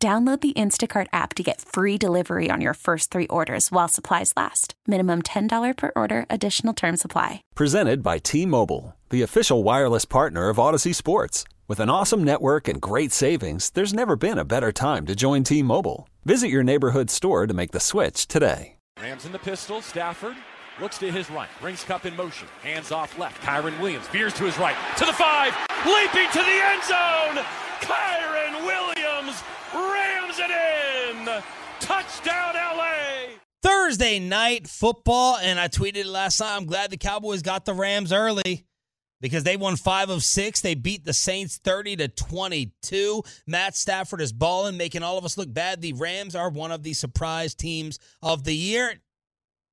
Download the Instacart app to get free delivery on your first three orders while supplies last. Minimum $10 per order, additional term supply. Presented by T Mobile, the official wireless partner of Audacy Sports. With an awesome network and great savings, there's never been a better time to join T Mobile. Visit your neighborhood store to make the switch today. Rams in the pistol. Stafford looks to his right, brings Kupp in motion, hands off left. Kyren Williams veers to his right, to the five, leaping to the end zone. Kyren Williams rams it in. Touchdown, LA. Thursday night football, and I tweeted it last night. I'm glad the Cowboys got the Rams early because they won five of six. They beat the Saints 30 to 22. Matt Stafford is balling, making all of us look bad. The Rams are one of the surprise teams of the year.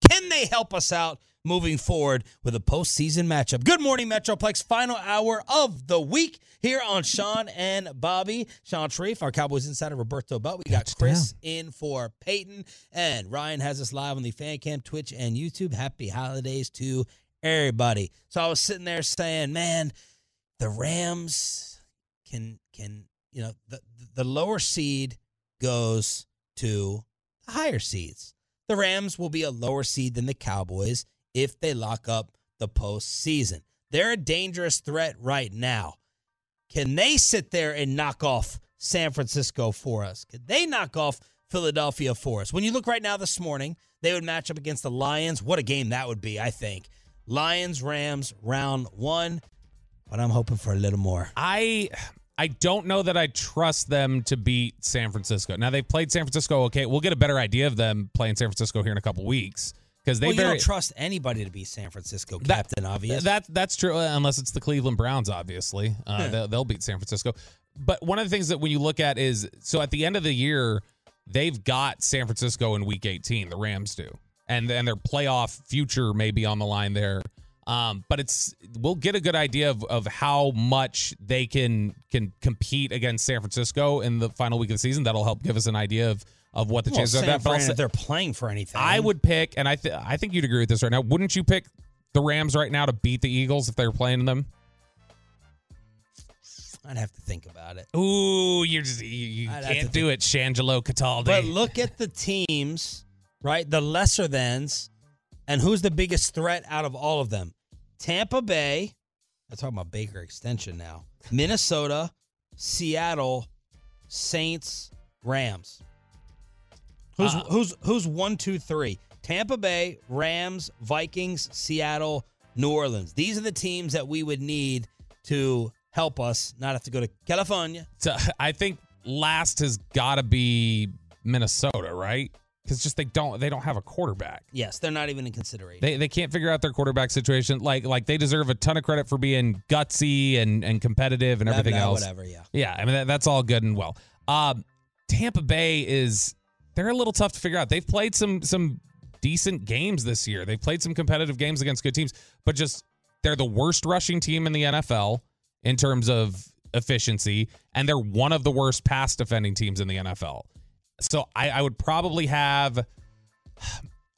Can they help us out moving forward with a postseason matchup? Good morning, Metroplex. Final hour of the week here on Shan and Bobby. Shan Shariff, our Cowboys insider, Roberto Butt. We got Chris in for Peyton, and Ryan has us live on the fan cam, Twitch, and YouTube. Happy holidays to everybody. So I was sitting there saying, man, the Rams can can you know the the lower seed goes to the higher seeds. The Rams will be a lower seed than the Cowboys if they lock up the postseason. They're a dangerous threat right now. Can they sit there and knock off San Francisco for us? Could they knock off Philadelphia for us? When you look right now this morning, they would match up against the Lions. What a game that would be, I think. Lions, Rams, round one. But I'm hoping for a little more. I I don't know that I trust them to beat San Francisco. Now they've played San Francisco okay. We'll get a better idea of them playing San Francisco here in a couple weeks because they well, you very, don't trust anybody to be San Francisco captain, obvious. That that's true, uh, unless it's the Cleveland Browns. Obviously, uh, they'll, they'll beat San Francisco. But one of the things that when you look at is so at the end of the year, they've got San Francisco in Week 18. The Rams do, and and their playoff future may be on the line there. Um, but it's we'll get a good idea of, of how much they can can compete against San Francisco in the final week of the season. That'll help give us an idea of of what the well, chances San are. That, Fran, say- if they're playing for anything. I would pick, and I th- I think you'd agree with this right now. Wouldn't you pick the Rams right now to beat the Eagles if they were playing them? I'd have to think about it. Ooh, you're just, you, you can't do it, Shangelo Cataldi. But look at the teams, right? The lesser thans, and who's the biggest threat out of all of them? Tampa Bay. I'm talking about Baker extension now. Minnesota, Seattle, Saints, Rams. Who's Uh, who's who's one, two, three? Tampa Bay, Rams, Vikings, Seattle, New Orleans. These are the teams that we would need to help us not have to go to California. So, I think last has got to be Minnesota, right? Because just they don't they don't have a quarterback. Yes, they're not even in consideration. They they can't figure out their quarterback situation. Like like they deserve a ton of credit for being gutsy and and competitive and everything else. Whatever, yeah. Yeah, I mean that, that's all good and well. Um, Tampa Bay is they're a little tough to figure out. They've played some some decent games this year. They've played some competitive games against good teams, but just they're the worst rushing team in the NFL in terms of efficiency, and they're one of the worst pass defending teams in the NFL. So I, I would probably have.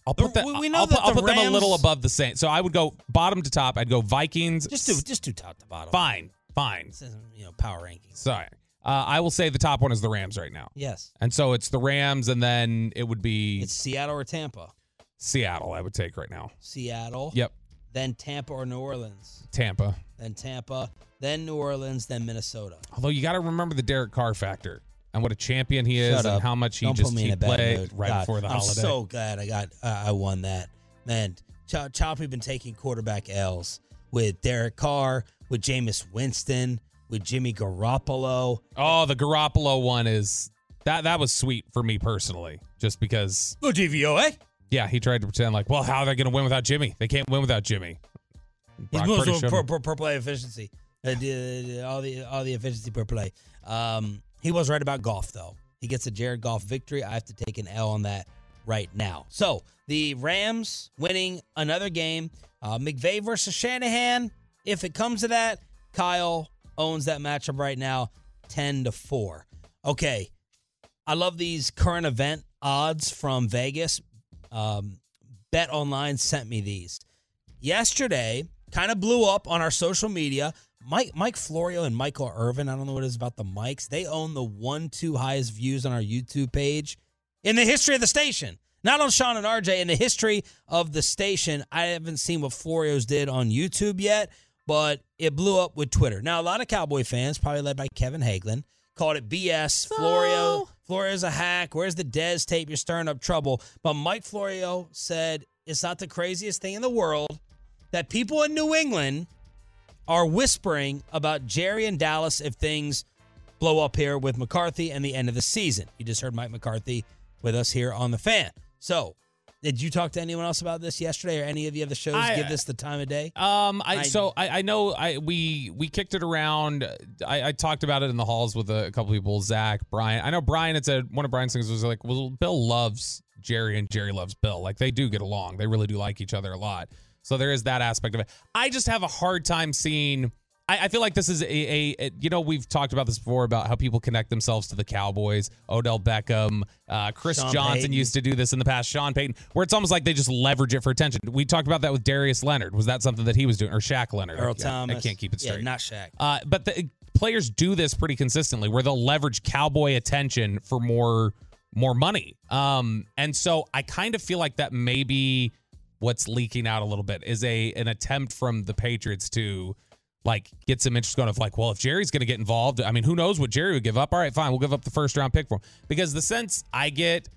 I'll put that. we- know I'll that I'll the put them a little above the Saints. So I would go bottom to top. I'd go Vikings. Just do just do top to bottom. Fine, fine. This isn't, you know, power rankings. Sorry. Uh, I will say the top one is the Rams right now. Yes. And so it's the Rams, and then it would be It's Seattle or Tampa. Seattle, I would take right now. Seattle. Yep. Then Tampa or New Orleans. Tampa. Then Tampa. Then New Orleans. Then Minnesota. Although you got to remember the Derek Carr factor and what a champion he is Shut and up. how much he Don't just put me in he a bad played mood. right God, before the holiday. I'm holiday. so glad I got uh, I won that. Man, Ch- Choppy been taking quarterback L's with Derek Carr, with Jameis Winston, with Jimmy Garoppolo. oh, the Garoppolo one is that that was sweet for me personally, just because Go DVOA. yeah, he tried to pretend like, well, how are they going to win without Jimmy? They can't win without Jimmy. He's Brock most Purdy per, per, per play efficiency. Uh, all the all the efficiency per play. Um, he was right about Goff though. he gets a Jared Goff victory. I have to take an L on that right now. So the Rams winning another game. Uh, McVay versus Shanahan. If it comes to that, Kyle owns that matchup right now, ten to four. Okay, I love these current event odds from Vegas. Um, Bet Online sent me these yesterday. Kind of blew up on our social media. Mike Mike Florio and Michael Irvin. I don't know what it is about the mics. They own the one two highest views on our YouTube page in the history of the station. Not on Shan and RJ in the history of the station. I haven't seen what Florio's did on YouTube yet, but it blew up with Twitter. Now a lot of Cowboy fans, probably led by Kevin Hagelin, called it BS. Florio, oh. Florio's a hack. Where's the Dez tape? You're stirring up trouble. But Mike Florio said it's not the craziest thing in the world that people in New England are whispering about Jerry and Dallas if things blow up here with McCarthy and the end of the season. You just heard Mike McCarthy with us here on the fan. So, did you talk to anyone else about this yesterday, or any of the other shows I- give this the time of day? Um, I, I- so I, I know I we we kicked it around. I, I talked about it in the halls with a, couple people. Zach, Brian. I know Brian. It's a one of Brian's things was like, well, Bill loves Jerry and Jerry loves Bill. Like they do get along. They really do like each other a lot. So there is that aspect of it. I just have a hard time seeing. I, I feel like this is a, a, a- you know we've talked about this before about how people connect themselves to the Cowboys. Odell Beckham, uh, Chris Sean Johnson Payton. used to do this in the past. Sean Payton, where it's almost like they just leverage it for attention. We talked about that with Darius Leonard. Was that something that he was doing, or Shaq Leonard? Earl I, Thomas. I can't keep it straight. Yeah, not Shaq. Uh, but the players do this pretty consistently, where they'll leverage cowboy attention for more more money. Um, and so I kind of feel like that maybe what's leaking out a little bit is a an attempt from the Patriots to like get some interest going of like, well, if Jerry's going to get involved, I mean, who knows what Jerry would give up? All right, fine, we'll give up the first round pick for him because the sense I get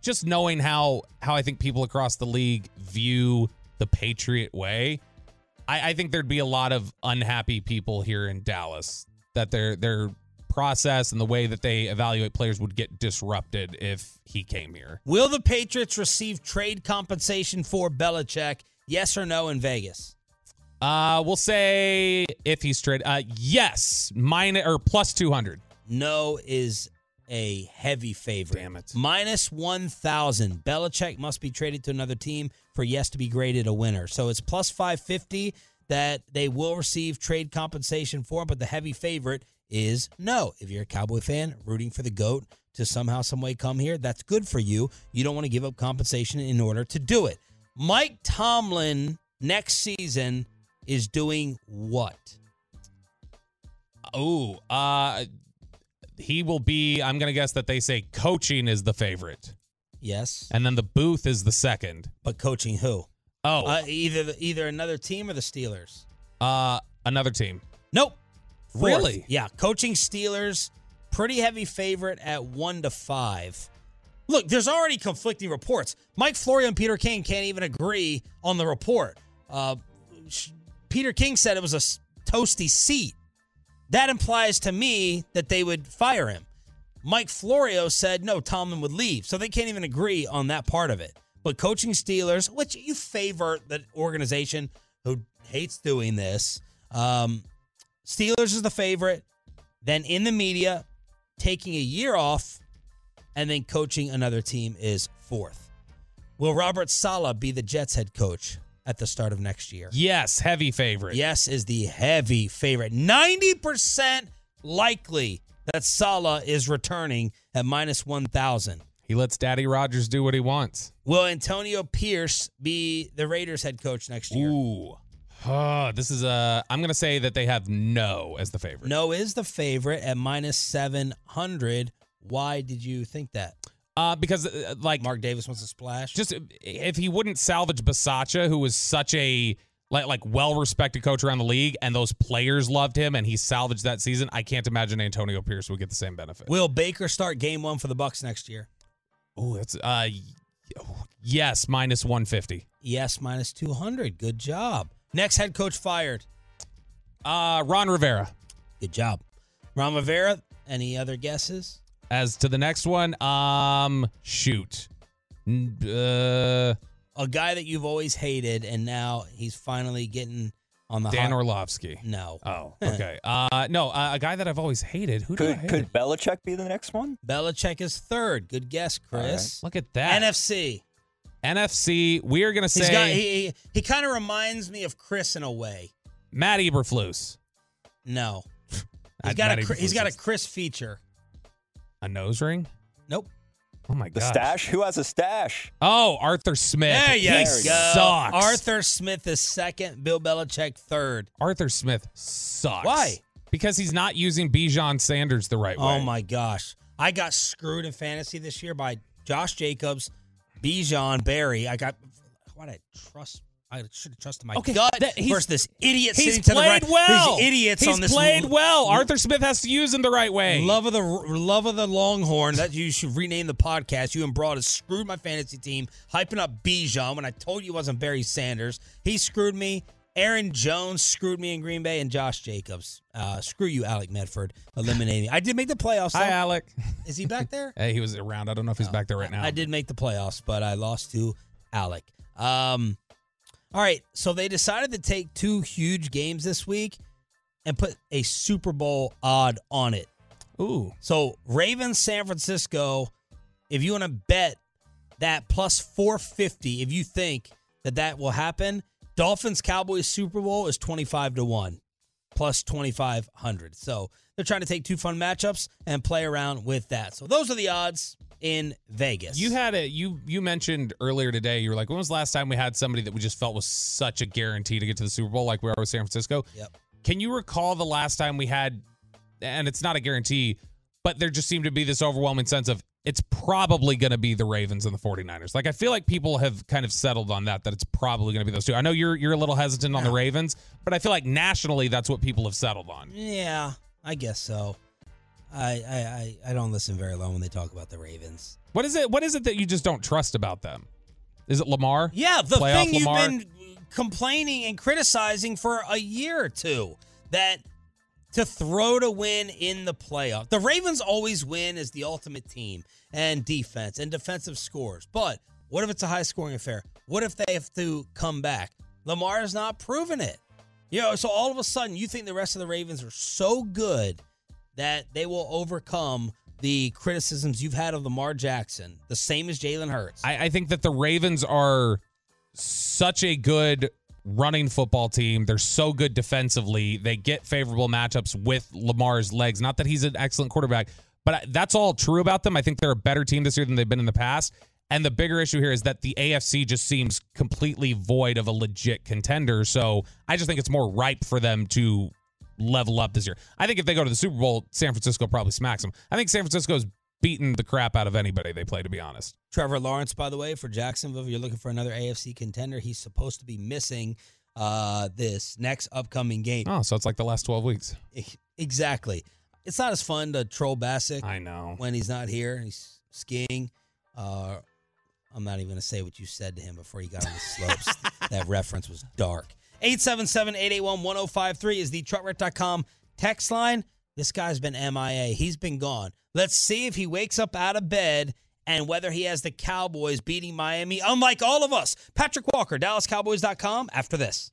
just knowing how how I think people across the league view the Patriot way, I, I think there'd be a lot of unhappy people here in Dallas that their their process and the way that they evaluate players would get disrupted if he came here. Will the Patriots receive trade compensation for Belichick? Yes or no in Vegas? Uh, we'll say if he's traded, uh, yes, minus or plus two hundred. No is a heavy favorite. Damn it. Minus 1,000. Belichick must be traded to another team for yes to be graded a winner. So it's plus 550 that they will receive trade compensation for, but the heavy favorite is no. If you're a Cowboy fan rooting for the GOAT to somehow, some way come here, that's good for you. You don't want to give up compensation in order to do it. Mike Tomlin next season is doing what? Oh, uh, he will be. I'm gonna guess that they say coaching is the favorite, Yes. and then the booth is the second. But coaching who? Oh, Uh, either the, either another team or the Steelers. uh, another team. Nope. Fourth. Really? Yeah. Coaching Steelers, pretty heavy favorite at one to five. Look, there's already conflicting reports. Mike Florio and Peter King can't even agree on the report. Uh, sh- Peter King said it was a toasty seat. That implies to me that they would fire him. Mike Florio said no, Tomlin would leave. So they can't even agree on that part of it. But coaching Steelers, which you favor the organization who hates doing this, um, Steelers is the favorite. Then in the media, taking a year off, and then coaching another team is fourth. Will Robert Saleh be the Jets head coach at the start of next year? Yes, heavy favorite. Yes, is the heavy favorite. 90% likely that Saleh is returning at minus 1,000. He lets Daddy Rogers do what he wants. Will Antonio Pierce be the Raiders head coach next year? Ooh. Oh, this is a. I'm gonna say that they have no as the favorite. No is the favorite at minus 700. Why did you think that? Uh, because uh, like Mark Davis wants to splash? just if he wouldn't salvage Bisaccia, who was such a like like well respected coach around the league, and those players loved him, and he salvaged that season. I can't imagine Antonio Pierce would get the same benefit. Will Baker start game one for the Bucs next year? Oh, that's uh, yes, minus one fifty. Yes, minus 200. Good job. Next head coach fired. Uh, Ron Rivera. Good job. Ron Rivera, any other guesses? As to the next one, um, shoot, uh, A guy that you've always hated, and now he's finally getting on the Dan hot- Orlovsky. No. Oh, okay. Uh, no, uh, a guy that I've always hated. Who do I Could hate? could Belichick be the next one? Belichick is third. Good guess, Chris. Look at that. NFC. NFC. We are going to say He's got he he, he kind of reminds me of Chris in a way. Matt Eberflus. No. He's I'd- got a Matt Chris- he's Eberflus got a is- Chris feature. A nose ring? Nope. Oh my god. The god. stash? Who has a stash? Oh, Arthur Smith. There you he go. sucks. Arthur Smith is second. Bill Belichick third. Arthur Smith sucks. Why? Because he's not using Bijan Sanders the right oh way. Oh my gosh. I got screwed in fantasy this year by Josh Jacobs, Bijan Barry. I got why did I trust I should have trusted my Okay, gut that- versus this idiot He's sitting to the played right. well. These idiots He's on this played l- well. Arthur Smith has to use him the right way. Love of the love of the Longhorn. That you should rename the podcast. You and Broad has screwed my fantasy team, hyping up Bijan when I told you it wasn't Barry Sanders. He screwed me. Aaron Jones screwed me in Green Bay, and Josh Jacobs. Uh, screw you, Alec Medford, eliminating. I did make the playoffs. Hi. Alec. Is he back there? Hey, he was around. I don't know if he's back there right now. I did make the playoffs, but I lost to Alec. Um, all right, so they decided to take two huge games this week and put a Super Bowl odd on it. Ooh. So Ravens, San Francisco. If you want to bet that plus 450, if you think that that will happen, Dolphins Cowboys Super Bowl is 25 to 1 plus 2500. So they're trying to take two fun matchups and play around with that. So those are the odds in Vegas. You had a you you mentioned earlier today. You were like, when was the last time we had somebody that we just felt was such a guarantee to get to the Super Bowl, like we are with San Francisco? Yep. Can you recall the last time we had? And it's not a guarantee, but there just seemed to be this overwhelming sense of it's probably going to be the Ravens and the 49ers. Like I feel like people have kind of settled on that that it's probably going to be those two. I know you're you're a little hesitant on the Ravens, but I feel like nationally that's what people have settled on. Yeah, I guess so. I, I, I, I don't listen very long when they talk about the Ravens. What is it? What is it that you just don't trust about them? Is it Lamar? Yeah, the Playoff thing you've been complaining and criticizing for a year or two that to throw to win in the playoff. The Ravens always win as the ultimate team and defense and defensive scores. But what if it's a high scoring affair? What if they have to come back? Lamar has not proven it. You know, so all of a sudden you think the rest of the Ravens are so good that they will overcome the criticisms you've had of Lamar Jackson, the same as Jalen Hurts. I, I think that the Ravens are such a good running football team. They're so good defensively. They get favorable matchups with Lamar's legs. Not that he's an excellent quarterback, but that's all true about them. I think they're a better team this year than they've been in the past. And the bigger issue here is that the AFC just seems completely void of a legit contender. So I just think it's more ripe for them to level up this year. I think if they go to the Super Bowl, San Francisco probably smacks them. I think San Francisco's beaten the crap out of anybody they play, to be honest. Trevor Lawrence, by the way, for Jacksonville, if you're looking for another AFC contender, he's supposed to be missing uh, this next upcoming game. Oh, so it's like the last 12 weeks. Exactly. It's not as fun to troll Bassick I know. when he's not here and he's skiing. Uh, I'm not even going to say what you said to him before he got on the slopes. that reference was dark. 877 881 1053 is the truckwreck.com text line. This guy's been MIA. He's been gone. Let's see if he wakes up out of bed and whether he has the Cowboys beating Miami, unlike all of us. Patrick Walker, DallasCowboys.com, after this.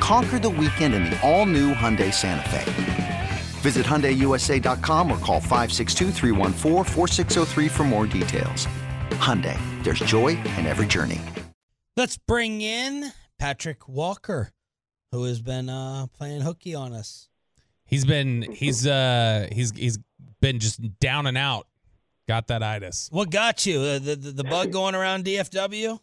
Conquer the weekend in the all-new Hyundai Santa Fe. Visit HyundaiUSA.com or call 562 for more details. Hyundai, there's joy in every journey. Let's bring in Patrick Walker, who has been uh, playing hooky on us. He's been he's uh he's he's been just down and out. Got that itis. What got you? Uh, the, the the bug going around DFW?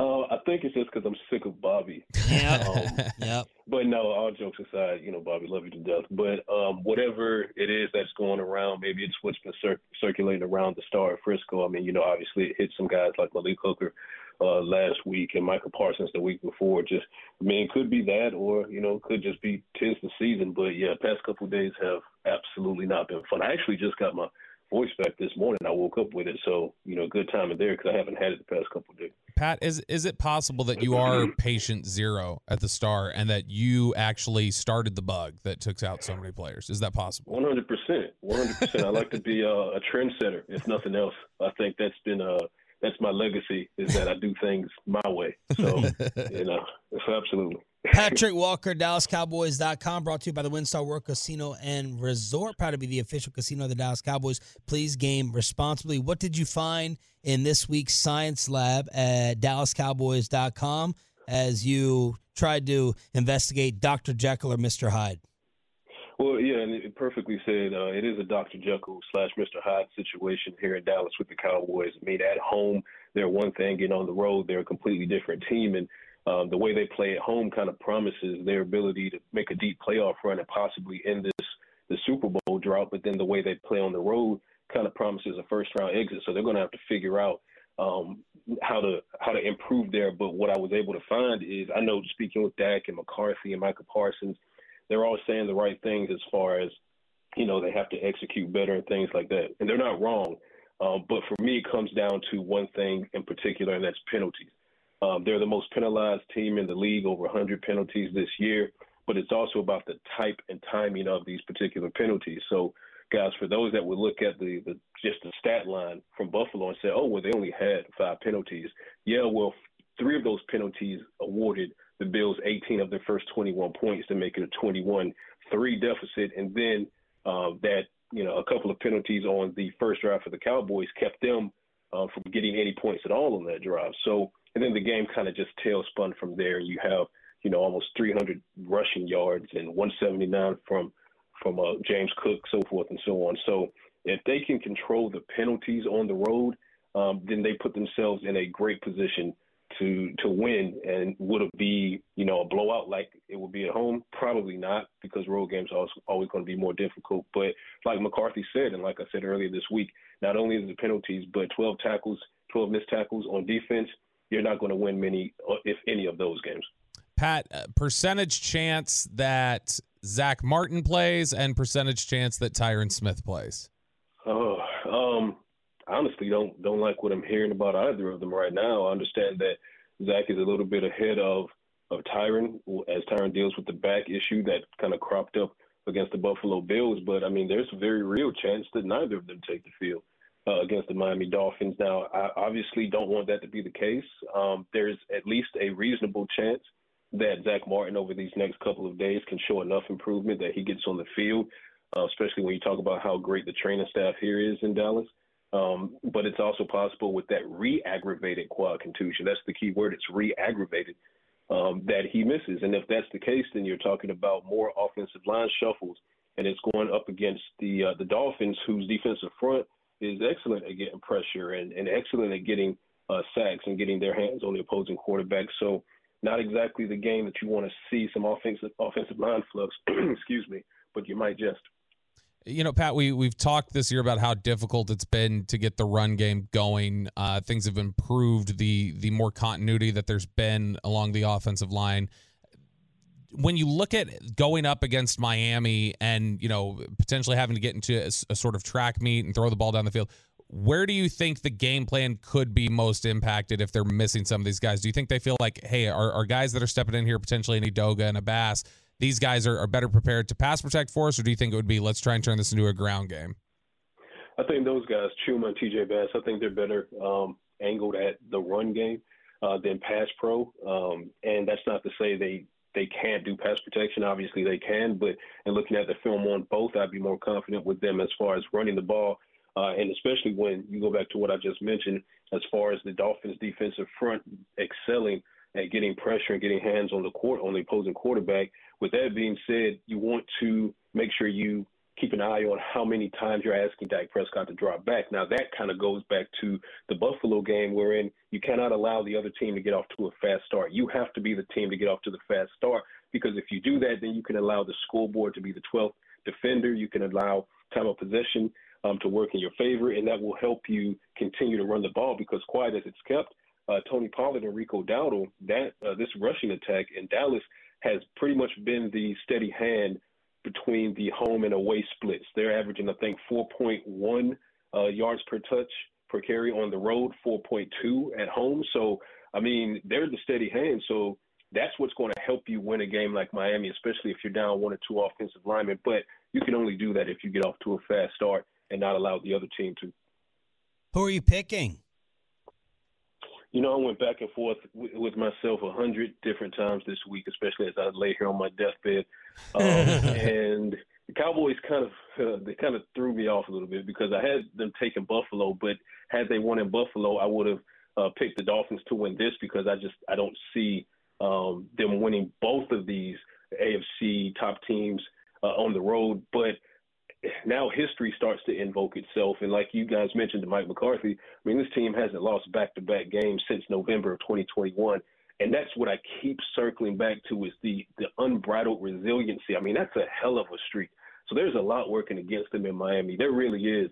Uh, I think it's just because I'm sick of Bobby. Yeah. Um, yep. But no, all jokes aside, you know, Bobby, love you to death. But um, whatever it is that's going around, maybe it's what's been cir- circulating around the star of Frisco. I mean, you know, obviously it hit some guys like Malik Hooker uh, last week and Micah Parsons the week before. Just, I mean, it could be that, or you know, it could just be tis the season. But yeah, past couple of days have absolutely not been fun. I actually just got my voice back this morning. I woke up with it, so you know, good timing there because I haven't had it the past couple of days. Pat, is is it possible that you are patient zero at the star and that you actually started the bug that took out so many players? Is that possible? One hundred percent, one hundred percent. I like to be a, a trendsetter, if nothing else. I think that's been uh that's my legacy is that I do things my way. So you know, it's absolutely. Patrick Walker, DallasCowboys.com, brought to you by the WinStar World Casino and Resort. Proud to be the official casino of the Dallas Cowboys. Please game responsibly. What did you find in this week's science lab at DallasCowboys.com as you tried to investigate Dr. Jekyll or Mr. Hyde? Well, yeah, and it perfectly said uh, it is a Dr. Jekyll slash Mr. Hyde situation here in Dallas with the Cowboys. I mean, at home, they're one thing, and on the road, they're a completely different team. And um, the way they play at home kind of promises their ability to make a deep playoff run and possibly end this the Super Bowl drought. But then the way they play on the road kind of promises a first round exit. So they're going to have to figure out um, how to how to improve there. But what I was able to find is I know speaking with Dak and McCarthy and Micah Parsons, they're all saying the right things as far as you know they have to execute better and things like that, and they're not wrong. Um, but for me, it comes down to one thing in particular, and that's penalties. Um, they're the most penalized team in the league, over 100 penalties this year. But it's also about the type and timing of these particular penalties. So, guys, for those that would look at the, the just the stat line from Buffalo and say, "Oh, well, they only had five penalties." Yeah, well, three of those penalties awarded the Bills 18 of their first 21 points to make it a 21-3 deficit, and then uh, that you know a couple of penalties on the first drive for the Cowboys kept them uh, from getting any points at all on that drive. So and then the game kind of just tailspun from there. You have, you know, almost 300 rushing yards and 179 from from uh, James Cook, so forth and so on. So if they can control the penalties on the road, um, then they put themselves in a great position to to win. And would it be, you know, a blowout like it would be at home? Probably not, because road games are always, going to be more difficult. But like McCarthy said, and like I said earlier this week, not only is the penalties, but 12 tackles, 12 missed tackles on defense – you're not going to win many, uh, if any, of those games. Pat, uh, percentage chance that Zach Martin plays and percentage chance that Tyron Smith plays. Oh, um, honestly, don't don't like what I'm hearing about either of them right now. I understand that Zach is a little bit ahead of of Tyron as Tyron deals with the back issue that kind of cropped up against the Buffalo Bills. But I mean, there's a very real chance that neither of them take the field uh, against the Miami Dolphins. Now, I obviously don't want that to be the case. Um, there's at least a reasonable chance that Zach Martin over these next couple of days can show enough improvement that he gets on the field, uh, especially when you talk about how great the training staff here is in Dallas. Um, but it's also possible with that re-aggravated quad contusion. That's the key word. It's re-aggravated. Um, that he misses, and if that's the case, then you're talking about more offensive line shuffles, and it's going up against the uh, the Dolphins, whose defensive front is excellent at getting pressure and, and excellent at getting uh, sacks and getting their hands on the opposing quarterback. So not exactly the game that you want to see some offensive offensive line flux, excuse me, but you might just. You know, Pat, we we've talked this year about how difficult it's been to get the run game going. Uh, things have improved. The the more continuity that there's been along the offensive line when you look at going up against Miami and you know potentially having to get into a, a, sort of track meet and throw the ball down the field, where do you think the game plan could be most impacted if they're missing some of these guys? Do you think they feel like, hey, our, guys that are stepping in here potentially in Edoga and Abbas, these guys are, are better prepared to pass protect for us, or do you think it would be let's try and turn this into a ground game? I think those guys, Chuma and TJ Bass, I think they're better um, angled at the run game uh, than pass pro. Um, and that's not to say they they can't do pass protection. Obviously, they can. But in looking at the film on both, I'd be more confident with them as far as running the ball. Uh, and especially when you go back to what I just mentioned, as far as the Dolphins' defensive front excelling at getting pressure and getting hands on the court on the opposing quarterback. With that being said, you want to make sure you keep an eye on how many times you're asking Dak Prescott to drop back. Now that kind of goes back to the Buffalo game wherein you cannot allow the other team to get off to a fast start. You have to be the team to get off to the fast start because if you do that, then you can allow the scoreboard to be the 12th defender. You can allow time of possession um, to work in your favor, and that will help you continue to run the ball because quiet as it's kept, uh, Tony Pollard and Rico Dowdle, that uh, this rushing attack in Dallas has pretty much been the steady hand between the home and away splits. They're averaging, I think, 4.1 uh, yards per touch per carry on the road, 4.2 at home. So, I mean, they're the steady hand. So that's what's going to help you win a game like Miami, especially if you're down one or two offensive linemen. But you can only do that if you get off to a fast start and not allow the other team to. Who are you picking? You know, I went back and forth w- with myself a hundred different times this week, especially as I lay here on my deathbed. Um, and the Cowboys kind of uh, they kind of threw me off a little bit because I had them taking Buffalo, but had they won in Buffalo, I would have uh, picked the Dolphins to win this because I just I don't see um, them winning both of these AFC top teams uh, on the road. But now history starts to invoke itself. And like you guys mentioned to Mike McCarthy, I mean, this team hasn't lost back to back games since November of 2021. And that's what I keep circling back to is the, the unbridled resiliency. I mean, that's a hell of a streak. So there's a lot working against them in Miami. There really is.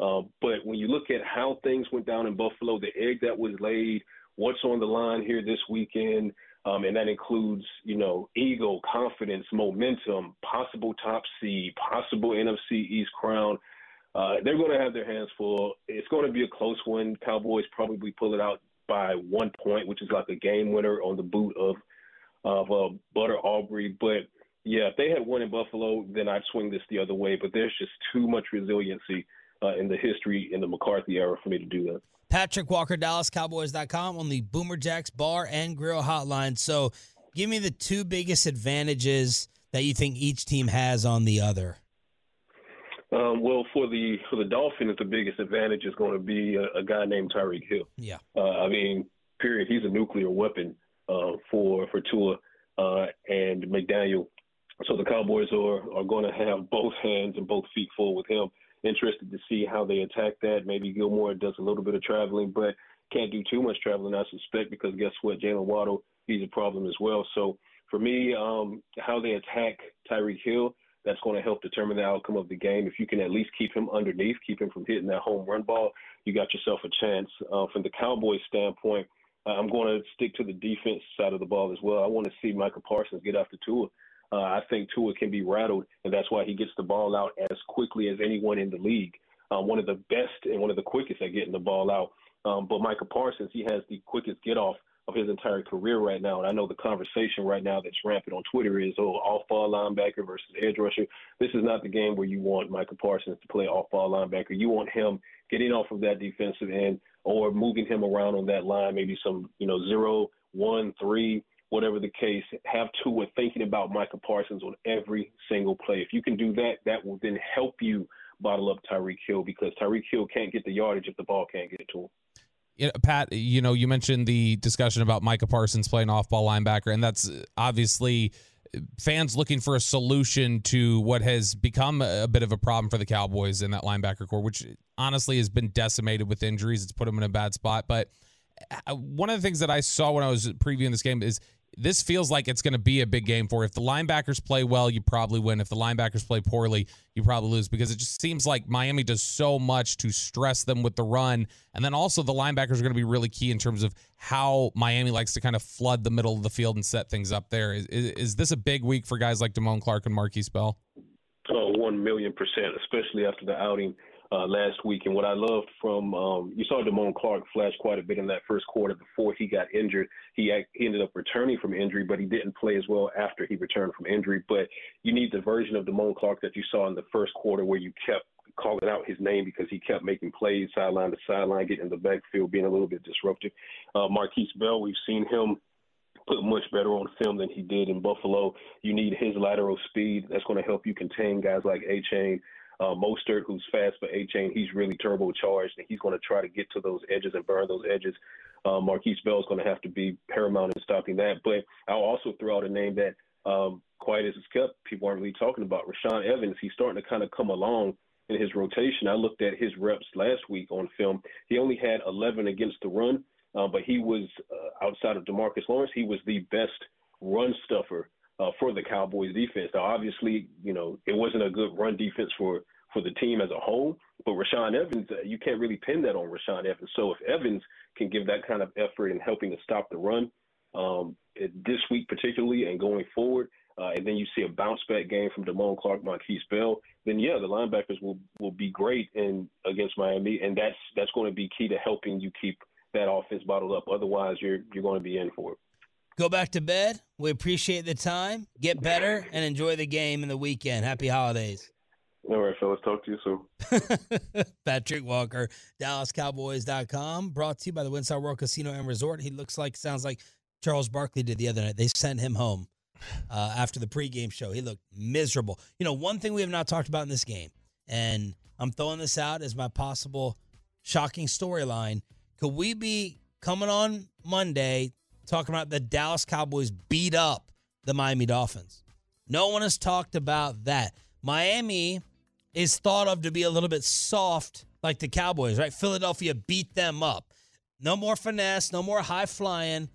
Uh, but when you look at how things went down in Buffalo, the egg that was laid, what's on the line here this weekend, um, and that includes, you know, ego, confidence, momentum, possible top seed, possible NFC East crown. Uh, they're going to have their hands full. It's going to be a close one. Cowboys probably pull it out by one point, which is like a game winner on the boot of of uh, Butter Aubrey. But yeah, if they had won in Buffalo, then I'd swing this the other way. But there's just too much resiliency uh, in the history in the McCarthy era for me to do that. Patrick Walker, DallasCowboys.com on the Boomer Jacks Bar and Grill Hotline. So give me the two biggest advantages that you think each team has on the other. Um, well, for the for the Dolphins, the biggest advantage is going to be a, a guy named Tyreek Hill. Yeah. Uh, I mean, period. He's a nuclear weapon uh, for for Tua uh, and McDaniel. So the Cowboys are are going to have both hands and both feet full with him interested to see how they attack that. Maybe Gilmore does a little bit of traveling, but can't do too much traveling, I suspect, because guess what? Jaylen Waddle, he's a problem as well. So for me, um, how they attack Tyreek Hill, that's going to help determine the outcome of the game. If you can at least keep him underneath, keep him from hitting that home run ball, you got yourself a chance. Uh, from the Cowboys standpoint, I'm going to stick to the defense side of the ball as well. I want to see Micah Parsons get after Tua. Uh, I think Tua can be rattled, and that's why he gets the ball out as quickly as anyone in the league. Um, one of the best and one of the quickest at getting the ball out. Um, but Micah Parsons, he has the quickest get off of his entire career right now. And I know the conversation right now that's rampant on Twitter is, oh, off ball linebacker versus edge rusher. This is not the game where you want Micah Parsons to play off ball linebacker. You want him getting off of that defensive end or moving him around on that line, maybe some, you know, zero, one, three, whatever the case, have two Tua thinking about Micah Parsons on every single play. If you can do that, that will then help you bottle up Tyreek Hill because Tyreek Hill can't get the yardage if the ball can't get to him. Yeah, Pat, you know, you mentioned the discussion about Micah Parsons playing off ball linebacker, and that's obviously fans looking for a solution to what has become a bit of a problem for the Cowboys in that linebacker core, which honestly has been decimated with injuries. It's put them in a bad spot. But uh, one of the things that I saw when I was previewing this game is this feels like it's going to be a big game for. If the linebackers play well, you probably win. If the linebackers play poorly, you probably lose because it just seems like Miami does so much to stress them with the run. And then also the linebackers are going to be really key in terms of how Miami likes to kind of flood the middle of the field and set things up there. Is, is, is this a big week for guys like Damone Clark and Markquese Bell? Oh, one million percent, especially after the outing uh, last week. And what I loved from um, you saw Damone Clark flash quite a bit in that first quarter before he got injured. He he ended up returning from injury, but he didn't play as well after he returned from injury. But you need the version of Damone Clark that you saw in the first quarter where you kept calling out his name because he kept making plays sideline to sideline, getting in the backfield, being a little bit disruptive. Uh, Markquese Bell, we've seen him put much better on film than he did in Buffalo. You need his lateral speed. That's going to help you contain guys like Achane. Uh, Mostert, who's fast, for Achane, he's really turbocharged, and he's going to try to get to those edges and burn those edges. Uh, Markquese Bell is going to have to be paramount in stopping that. But I'll also throw out a name that, um, quiet as it's kept, people aren't really talking about. Rashaan Evans, he's starting to kind of come along in his rotation. I looked at his reps last week on film. He only had 11 against the run, uh, but he was uh, outside of Demarcus Lawrence. He was the best run stuffer uh, for the Cowboys defense. Now, obviously, you know it wasn't a good run defense for for the team as a whole, but Rashaan Evans, uh, you can't really pin that on Rashaan Evans. So if Evans can give that kind of effort in helping to stop the run um, this week particularly and going forward, uh, and then you see a bounce back game from Damone Clark, Markquese Bell, then yeah, the linebackers will will be great in against Miami, and that's that's going to be key to helping you keep that offense bottled up. Otherwise, you're you're going to be in for it. Go back to bed. We appreciate the time. Get better and enjoy the game and the weekend. Happy holidays. All right, fellas. Talk to you soon. Patrick Walker, DallasCowboys.com. Brought to you by the WinStar World Casino and Resort. He looks like, sounds like Charles Barkley did the other night. They sent him home uh, after the pregame show. He looked miserable. You know, one thing we have not talked about in this game, and I'm throwing this out as my possible shocking storyline. Could we be coming on Monday talking about the Dallas Cowboys beat up the Miami Dolphins? No one has talked about that. Miami is thought of to be a little bit soft like the Cowboys, right? Philadelphia beat them up. No more finesse, no more high flying.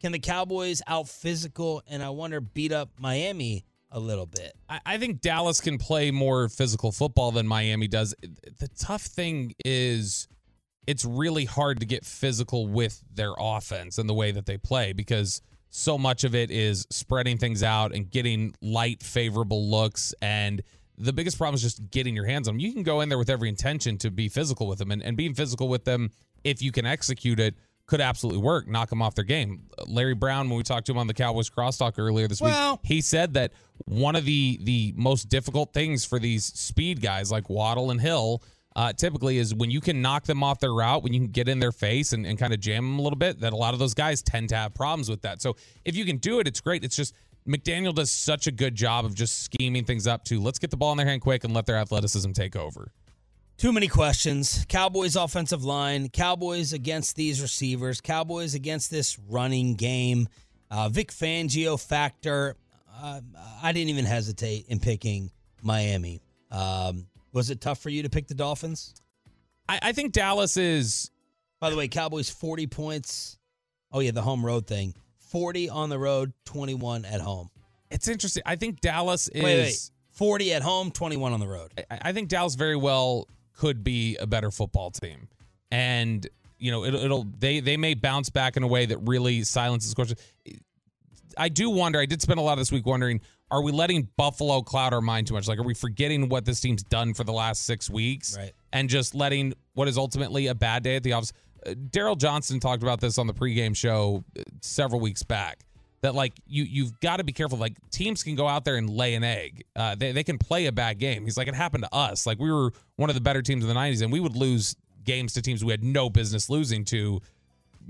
Can the Cowboys out physical and I wonder beat up Miami a little bit? I, I think Dallas can play more physical football than Miami does. The tough thing is it's really hard to get physical with their offense and the way that they play because so much of it is spreading things out and getting light, favorable looks. And the biggest problem is just getting your hands on them. You can go in there with every intention to be physical with them, and, and being physical with them, if you can execute it, could absolutely work, knock them off their game. Larry Brown, when we talked to him on the Cowboys crosstalk earlier this well, week, he said that one of the the most difficult things for these speed guys like Waddle and Hill uh, typically is when you can knock them off their route, when you can get in their face and, and kind of jam them a little bit, that a lot of those guys tend to have problems with that. So if you can do it, it's great. It's just McDaniel does such a good job of just scheming things up to let's get the ball in their hand quick and let their athleticism take over. Too many questions. Cowboys offensive line, Cowboys against these receivers, Cowboys against this running game. Uh, Vic Fangio factor. Uh, I didn't even hesitate in picking Miami. Um, was it tough for you to pick the Dolphins? I, I think Dallas is. By the way, Cowboys 40 points. Oh, yeah, the home road thing 40 on the road, 21 at home. It's interesting. I think Dallas is. Wait, wait. 40 at home, 21 on the road. I, I think Dallas very well could be a better football team. And you know, it'll, it'll they they may bounce back in a way that really silences questions. I do wonder. I did spend a lot of this week wondering: Are we letting Buffalo cloud our mind too much? Like, are we forgetting what this team's done for the last six weeks, right. and just letting what is ultimately a bad day at the office? Uh, Daryl Johnston talked about this on the pregame show uh, several weeks back that like you you've got to be careful. Like teams can go out there and lay an egg. Uh, they they can play a bad game. He's like it happened to us. Like we were one of the better teams in the '90s, and we would lose games to teams we had no business losing to.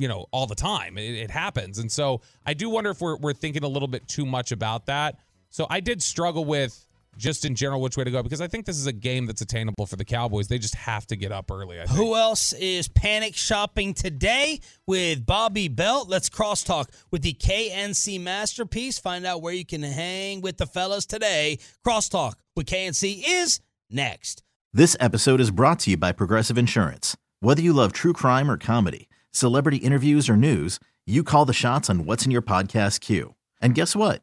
You know, all the time it, it happens, and so I do wonder if we're we're thinking a little bit too much about that. So I did struggle with just in general which way to go because I think this is a game that's attainable for the Cowboys. They just have to get up early. Who else is panic shopping today with Bobby Belt? Let's crosstalk with the KNC masterpiece. Find out where you can hang with the fellas today. Crosstalk with KNC is next. This episode is brought to you by Progressive Insurance. Whether you love true crime or comedy, celebrity interviews or news, you call the shots on what's in your podcast queue. And guess what?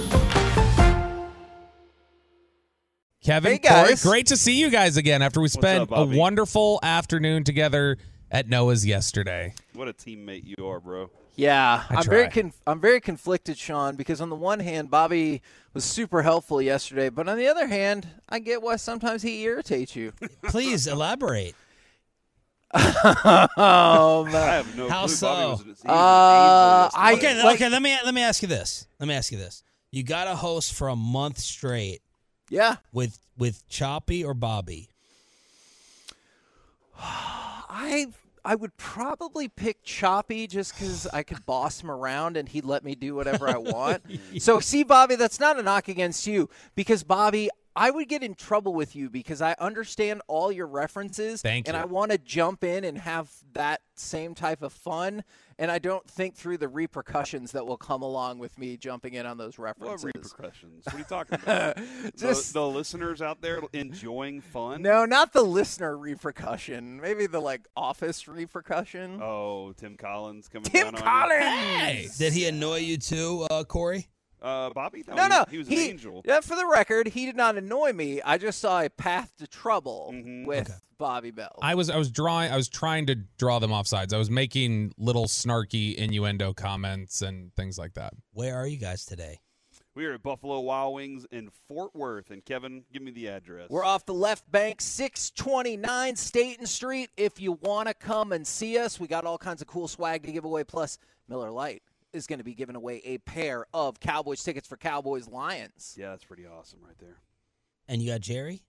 Kevin, Hey, guys. Corey, great to see you guys again after we spent up, a wonderful afternoon together at Noah's yesterday. What a teammate you are, bro. Yeah, I I'm very conf- I'm very conflicted, Shan, because on the one hand, Bobby was super helpful yesterday, but on the other hand, I get why sometimes he irritates you. Please elaborate. um, I have no How clue. so? Bobby was, he was an Uh, I- Okay, like- okay. Let me let me ask you this. Let me ask you this. You got to host for a month straight yeah, with with Choppy or Bobby. I I would probably pick Choppy just because I could boss him around and he'd let me do whatever I want. So see, Bobby, that's not a knock against you because Bobby. I would get in trouble with you because I understand all your references Thank and you. I want to jump in and have that same type of fun and I don't think through the repercussions that will come along with me jumping in on those What references. repercussions? What are you talking about? Just- the, the listeners out there enjoying fun? No, not the listener repercussion. Maybe the like office repercussion. Oh, Tim Collins coming Tim down on Collins. Did he annoy you too, uh, Corey? You. Uh, Bobby? No, he, no, He was an angel. Yeah, for the record, he did not annoy me. I just saw a path to trouble Mhm. with Okay. Bobby Bell. I was I was drawing I was trying to draw them off sides. I was making little snarky innuendo comments and things like that. Where are you guys today? We are at Buffalo Wild Wings in Fort Worth. And Kevin, give me the address. We're off the left bank, 629 Staten Street. If you want to come and see us, we got all kinds of cool swag to give away. Plus, Miller Lite is going to be giving away a pair of Cowboys tickets for Cowboys Lions. Yeah, that's pretty awesome right there. And you got Jerry.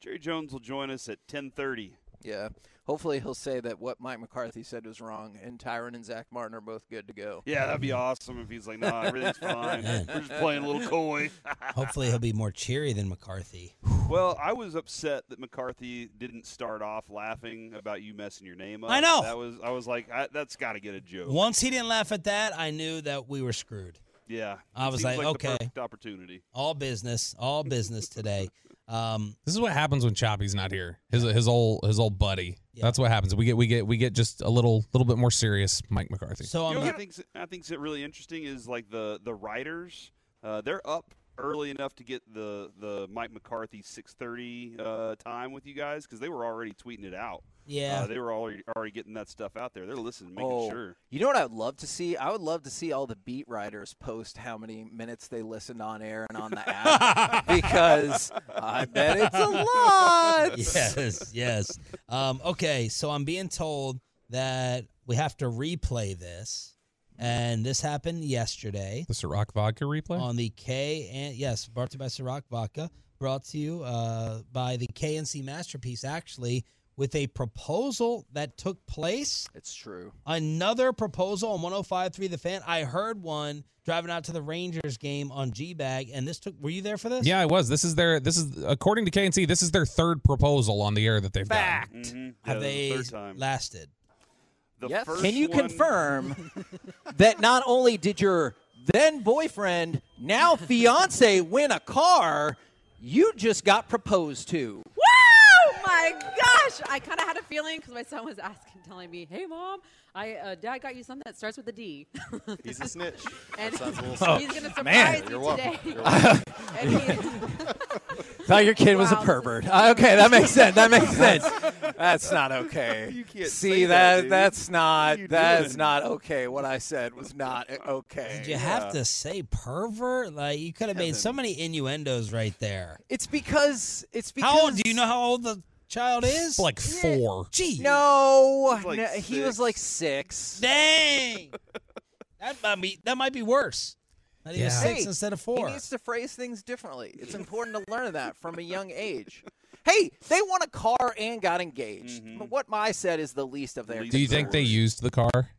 Jerry Jones will join us at 10:30. Yeah. Hopefully, he'll say that what Mike McCarthy said was wrong, and Tyron and Zach Martin are both good to go. Yeah, that'd be awesome if he's like, "No, everything's fine. Man. We're just playing a little coy." Hopefully, he'll be more cheery than McCarthy. Well, I was upset that McCarthy didn't start off laughing about you messing your name up. I know. That was I was like, I, that's got to get a joke. Once he didn't laugh at that, I knew that we were screwed. Yeah, I was Seems like, okay. perfect opportunity. All business, all business today. Um, This is what happens when Choppy's not here. His his old his old buddy. Yeah. That's what happens. We get we get we get just a little little bit more serious, Mike McCarthy. so You I'm know I think I think's really interesting is like the the writers. Uh, they're up early enough to get the the Mike McCarthy 6:30 uh, time with you guys because they were already tweeting it out. yeah. Uh, they were already already getting that stuff out there. They're listening, making oh, sure. you know what I would love to see? I would love to see all the beat writers post how many minutes they listened on air and on the app because I bet it's a lot. yes, yes. Um, okay, so I'm being told that we have to replay this, and this happened yesterday the Ciroc vodka replay. on the K and yes, brought to you by Ciroc Vodka, brought to you uh, by the K&C Masterpiece. Actually, with a proposal that took place. It's true. Another proposal on 105.3 The Fan. I heard one driving out to the Rangers game on G Bag, and this took. Were you there for this? yeah, I was. This is their this is according to K&C. This is their third proposal on the air that they've Fact. Mhm. Yeah, Have the they third time. lasted? The yes. first Can you one- confirm that not only did your then boyfriend, now fiance, win a car, you just got proposed to? Woo! My gosh! I kind of had a feeling because my son was asking, telling me, "Hey, mom, I uh, dad got you something that starts with a D." He's a snitch. and a he's gonna surprise man. you You're welcome. today. You're welcome. And Thought your kid was a pervert. Uh, Okay, that makes sense. That makes sense. That's not okay. You can't See say that? that, that's not. you That's doing? not okay. What I said was not okay. Did you have to say pervert? Like you could have made so many innuendos right there. It's because it's because. How old? Do you know how old the child is? like four. Gee, No, like no, he was like six. dang. that might be that might be worse. Not even Yeah. six Hey, instead of four. He needs to phrase things differently. It's important to learn that from a young age. Hey, they won a car and got engaged. Mhm. But what my said is the least of their. Do you think they used the car?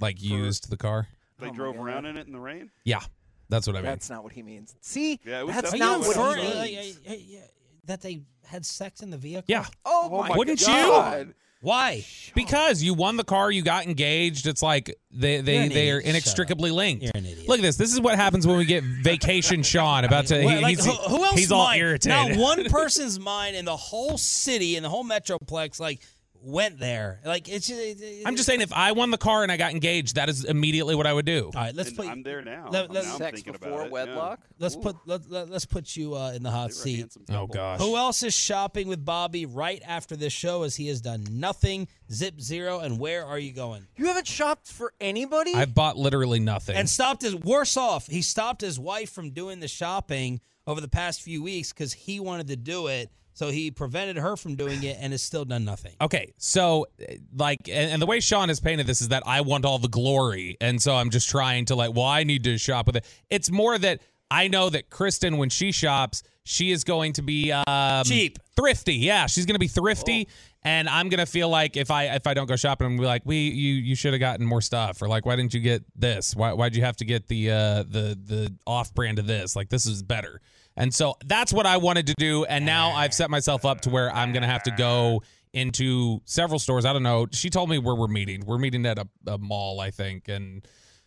Like used the car? They Oh drove around in it in the rain. Yeah. That's what I mean. That's not what he means. See, Yeah, that's not what he means. uh, uh, yeah, that they had sex in the vehicle? Yeah. Oh, Oh my my Wouldn't God. Why? Because you won the car, you got engaged. It's like they they they are inextricably linked. You're an idiot. Look at this. This is what happens when we get vacation Shan about to. Well, he- like, he's, who, who else he's all mind? irritated. Not one person's mind in the whole city in the whole metroplex like went there. Like it's. Just, it- I'm just saying, if I won the car and I got engaged, that is immediately what I would do. All right, let's And put. I'm there now. Let- let- now I'm Sex before about it, wedlock. Let's Ooh. put let, let, us put you uh, in the hot They seat. Oh couple. gosh. Who else is shopping with Bobby right after this show as he has done nothing, zip zero, and where are you going? You haven't shopped for anybody? I've bought literally nothing. And stopped his worse off. He stopped his wife from doing the shopping over the past few weeks because he wanted to do it. So he prevented her from doing it and has still done nothing. Okay, so uh, like, and, and the way Shan has painted this is that I want all the glory, and so I'm just trying to like, well, I need to shop with it. It's more that I know that Kristen, when she shops, she is going to be um, Cheap. thrifty. Yeah, she's going to be thrifty, and I'm going to feel like if I if I don't go shopping, I'm gonna be like, we you you should have gotten more stuff, or like, why didn't you get this? Why why'd you have to get the uh, the the off brand of this? Like, this is better. And so that's what I wanted to do. And now I've set myself up to where I'm going to have to go into several stores. I don't know. She told me where we're meeting. We're meeting at a, a mall, I think, and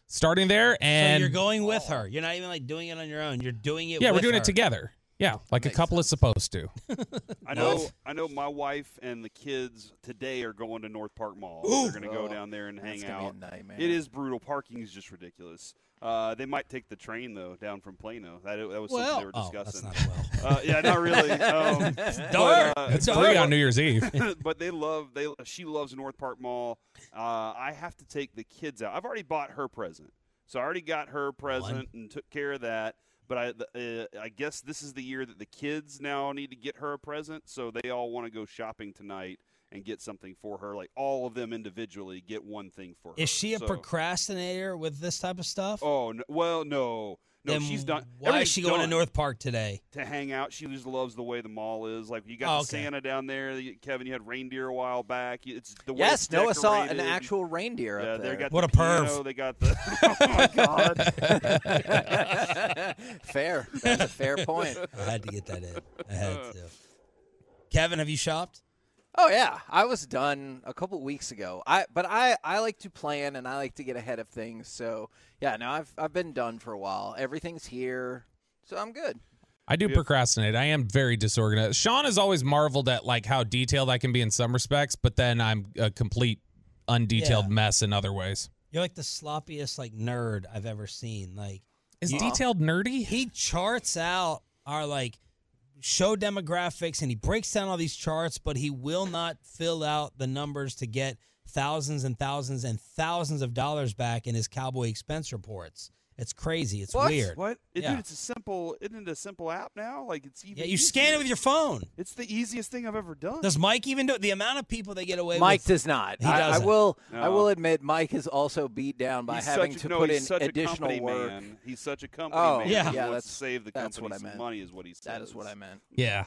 starting there. So And you're going with her. You're not even like doing it on your own. You're doing it. yeah, we're doing her. it together. Yeah, like a couple is supposed to. I know. I know. My wife and the kids today are going to NorthPark Mall. They're going to go Oh, down there and hang that's gonna be a out. nightmare. It is brutal. Parking is just ridiculous. Uh, they might take the train though down from Plano. That, that was Well, something they were oh, that's discussing. not well. uh, yeah, not really. Um, Dark. but, uh, It's free on New Year's Eve. but they love they she loves NorthPark Mall. Uh, I have to take the kids out. I've already bought her present, so I already got her present and took care of that. But I uh, I guess this is the year that the kids now need to get her a present, so they all want to go shopping tonight and get something for her. Like all of them individually get one thing for her. Is she a So- procrastinator with this type of stuff? Oh no, well, no, no, Then she's done. Why is she going to NorthPark today? to hang out. She just loves the way the mall is. Like you got Oh, okay. Santa down there. Kevin, you had reindeer a while back. It's the way yes, it's Noah saw an actual reindeer Yeah, up they there. got What the a perv. piano, They got the. oh my god. fair. That's a fair point. I had to get that in. I had to. Kevin, have you shopped? Oh yeah, I was done a couple weeks ago. I but I I like to plan and I like to get ahead of things. So yeah, no, I've I've been done for a while. Everything's here, so I'm good. I do procrastinate. I am very disorganized. Shan has always marveled at like how detailed I can be in some respects, but then I'm a complete undetailed Yeah. mess in other ways. You're like the sloppiest like nerd I've ever seen. Like Is you- detailed nerdy? he charts out our like show demographics and he breaks down all these charts, but he will not fill out the numbers to get thousands and thousands and thousands of dollars back in his cowboy expense reports. It's crazy. It's What? weird. What? It, Yeah. Dude, it's a simple. Isn't it a simple app now? Like it's even. Yeah, you scan it with your phone. It's the easiest thing I've ever done. Does Mike even do it? The amount of people they get away with Mike with. does not. He I, I doesn't. will. I will admit, Mike is also beat down by he's having such, to no, put he's in such additional a company work. Man. He's such a company Oh, man. yeah. He Yeah, wants that's- to save the that's company what I some meant. money, is what he says. That is what I meant. Yeah.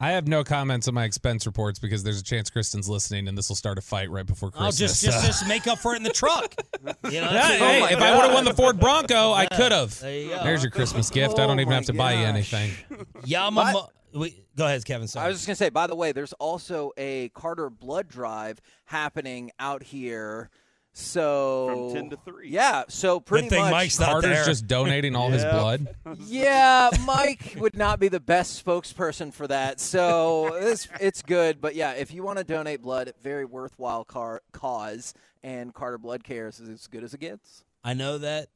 I have no comments on my expense reports because there's a chance Kristen's listening and this will start a fight right before I'll Christmas. just, just just make up for it in the truck. You know, Yeah, hey, oh my if I would have God. won the Ford Bronco, I could have. There you go. There's your Christmas gift. I Oh don't even have to buy you oh anything. Yamamo. Wait, go ahead, Kevin. Sorry. I was just gonna say. By the way, there's also a Carter blood drive happening out here. So From 10 to 3. Yeah. So pretty thing much. Mike's not Carter's there. just donating all his Yeah. blood. yeah, Mike would not be the best spokesperson for that. So it's it's good, but yeah, if you want to donate blood, very worthwhile car- cause, and Carter Blood Cares is as good as it gets. I know that,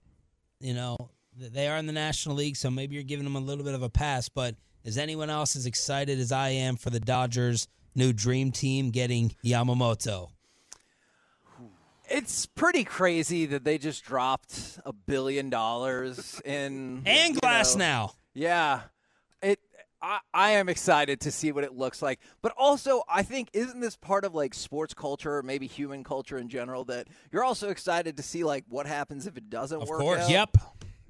you know, they are in the National League, so maybe you're giving them a little bit of a pass. But is anyone else as excited as I am for the Dodgers' new dream team getting Yamamoto? It's pretty crazy that they just dropped a billion dollars in And you Glass know- now. Yeah. I, I am excited to see what it looks like, but also I think isn't this part of like sports culture, or maybe human culture in general, that you're also excited to see like what happens if it doesn't Of work. course. out? Yep.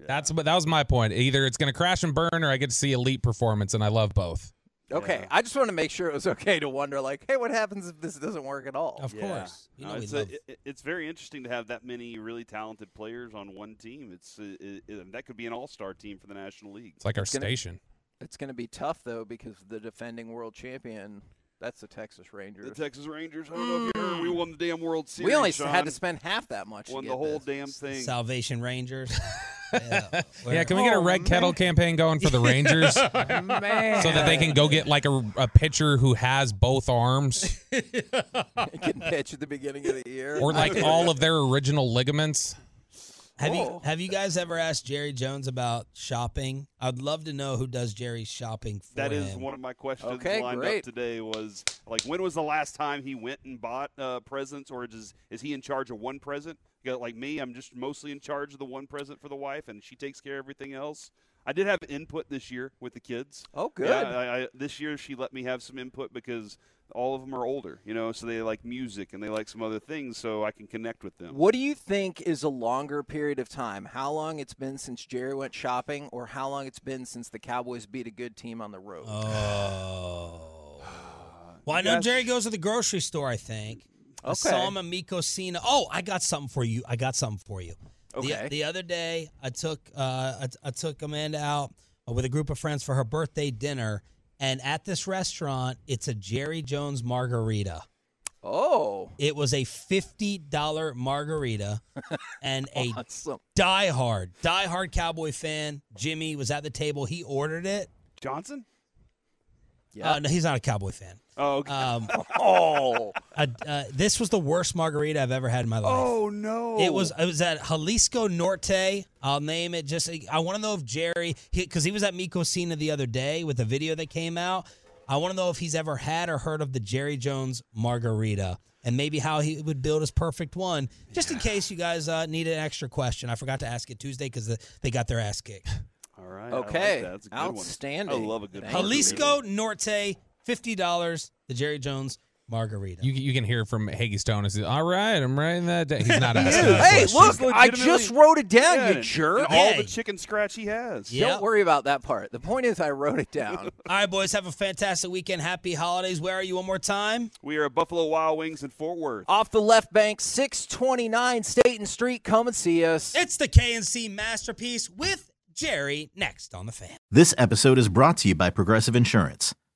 That's what that was my point. Either it's going to crash and burn, or I get to see elite performance, and I love both. Okay, I just want to make sure it was okay to wonder, like, hey, what happens if this doesn't work at all? Of course. You know No, it's, a- it- it's very interesting to have that many really talented players on one team. It's it, it- that could be an all-star team for the National League. It's like our It's gonna- station. It's going to be tough though because the defending world champion, that's the Texas Rangers. The Texas Rangers. I don't know if you heard, we mm. won the damn World Series. we only Shan. had to spend half that much. to Won get the whole this. damn thing. Salvation Rangers. yeah. Yeah, can we get a Oh, red kettle man. campaign going for the Rangers so that they can go get like a, a pitcher who has both arms can pitch at the beginning of the year. or like all of their original ligaments? Have you Oh. have you guys ever asked Jerry Jones about shopping? I'd love to know who does Jerry's shopping for That is him. one of my questions Okay, lined great. up today. Was like, when was the last time he went and bought uh, presents, or is is he in charge of one present? Like me, I'm just mostly in charge of the one present for the wife, and she takes care of everything else. I did have input this year with the kids. Oh, good. Yeah, I, I, this year she let me have some input because all of them are older, you know, so they like music and they like some other things, so I can connect with them. What do you think is a longer period of time? How long it's been since Jerry went shopping, or how long it's been since the Cowboys beat a good team on the road? Oh. Well, I know guys- Jerry goes to the grocery store. I think. Okay. I saw Okay. him at Mi Cocina. Oh, I got something for you. I got something for you. Okay. The, the other day, I took uh, I, I took Amanda out uh, with a group of friends for her birthday dinner, and at this restaurant, it's a Jerry Jones margarita. Oh, It was a fifty dollar margarita, and a awesome. diehard diehard Cowboy fan. Jimmy was at the table. He ordered it. Johnson? Yeah. Uh, no, he's not a Cowboy fan. Oh, okay. Um, oh, uh, uh, this was the worst margarita I've ever had in my life. oh no! It was it was at Jalisco Norte. I'll name it. Just I want to know if Jerry, because he, was at Mi Cocina the other day with a video that came out. I want to know if he's ever had or heard of the Jerry Jones margarita, and maybe how he would build his perfect one. Just in case you guys uh, need an extra question, I forgot to ask it Tuesday because they got their ass kicked. All right. I like Okay. that. That's a good one. Outstanding. I love a good Jalisco Norte, fifty dollars. The Jerry Jones margarita. You you can hear from Hagee Stone. Is all right? I'm writing that down. He's not asking. is. hey, look, I just wrote it down, Yeah, you jerk. and all Hey. the chicken scratch he has. Yeah. Don't worry about that part. The point is, I wrote it down. All right, boys, have a fantastic weekend. Happy holidays. Where are you one more time? We are at Buffalo Wild Wings in Fort Worth. Off the left bank, 629 Staten Street. Come and see us. It's the K&C Masterpiece with Jerry next on the fan. This episode is brought to you by Progressive Insurance.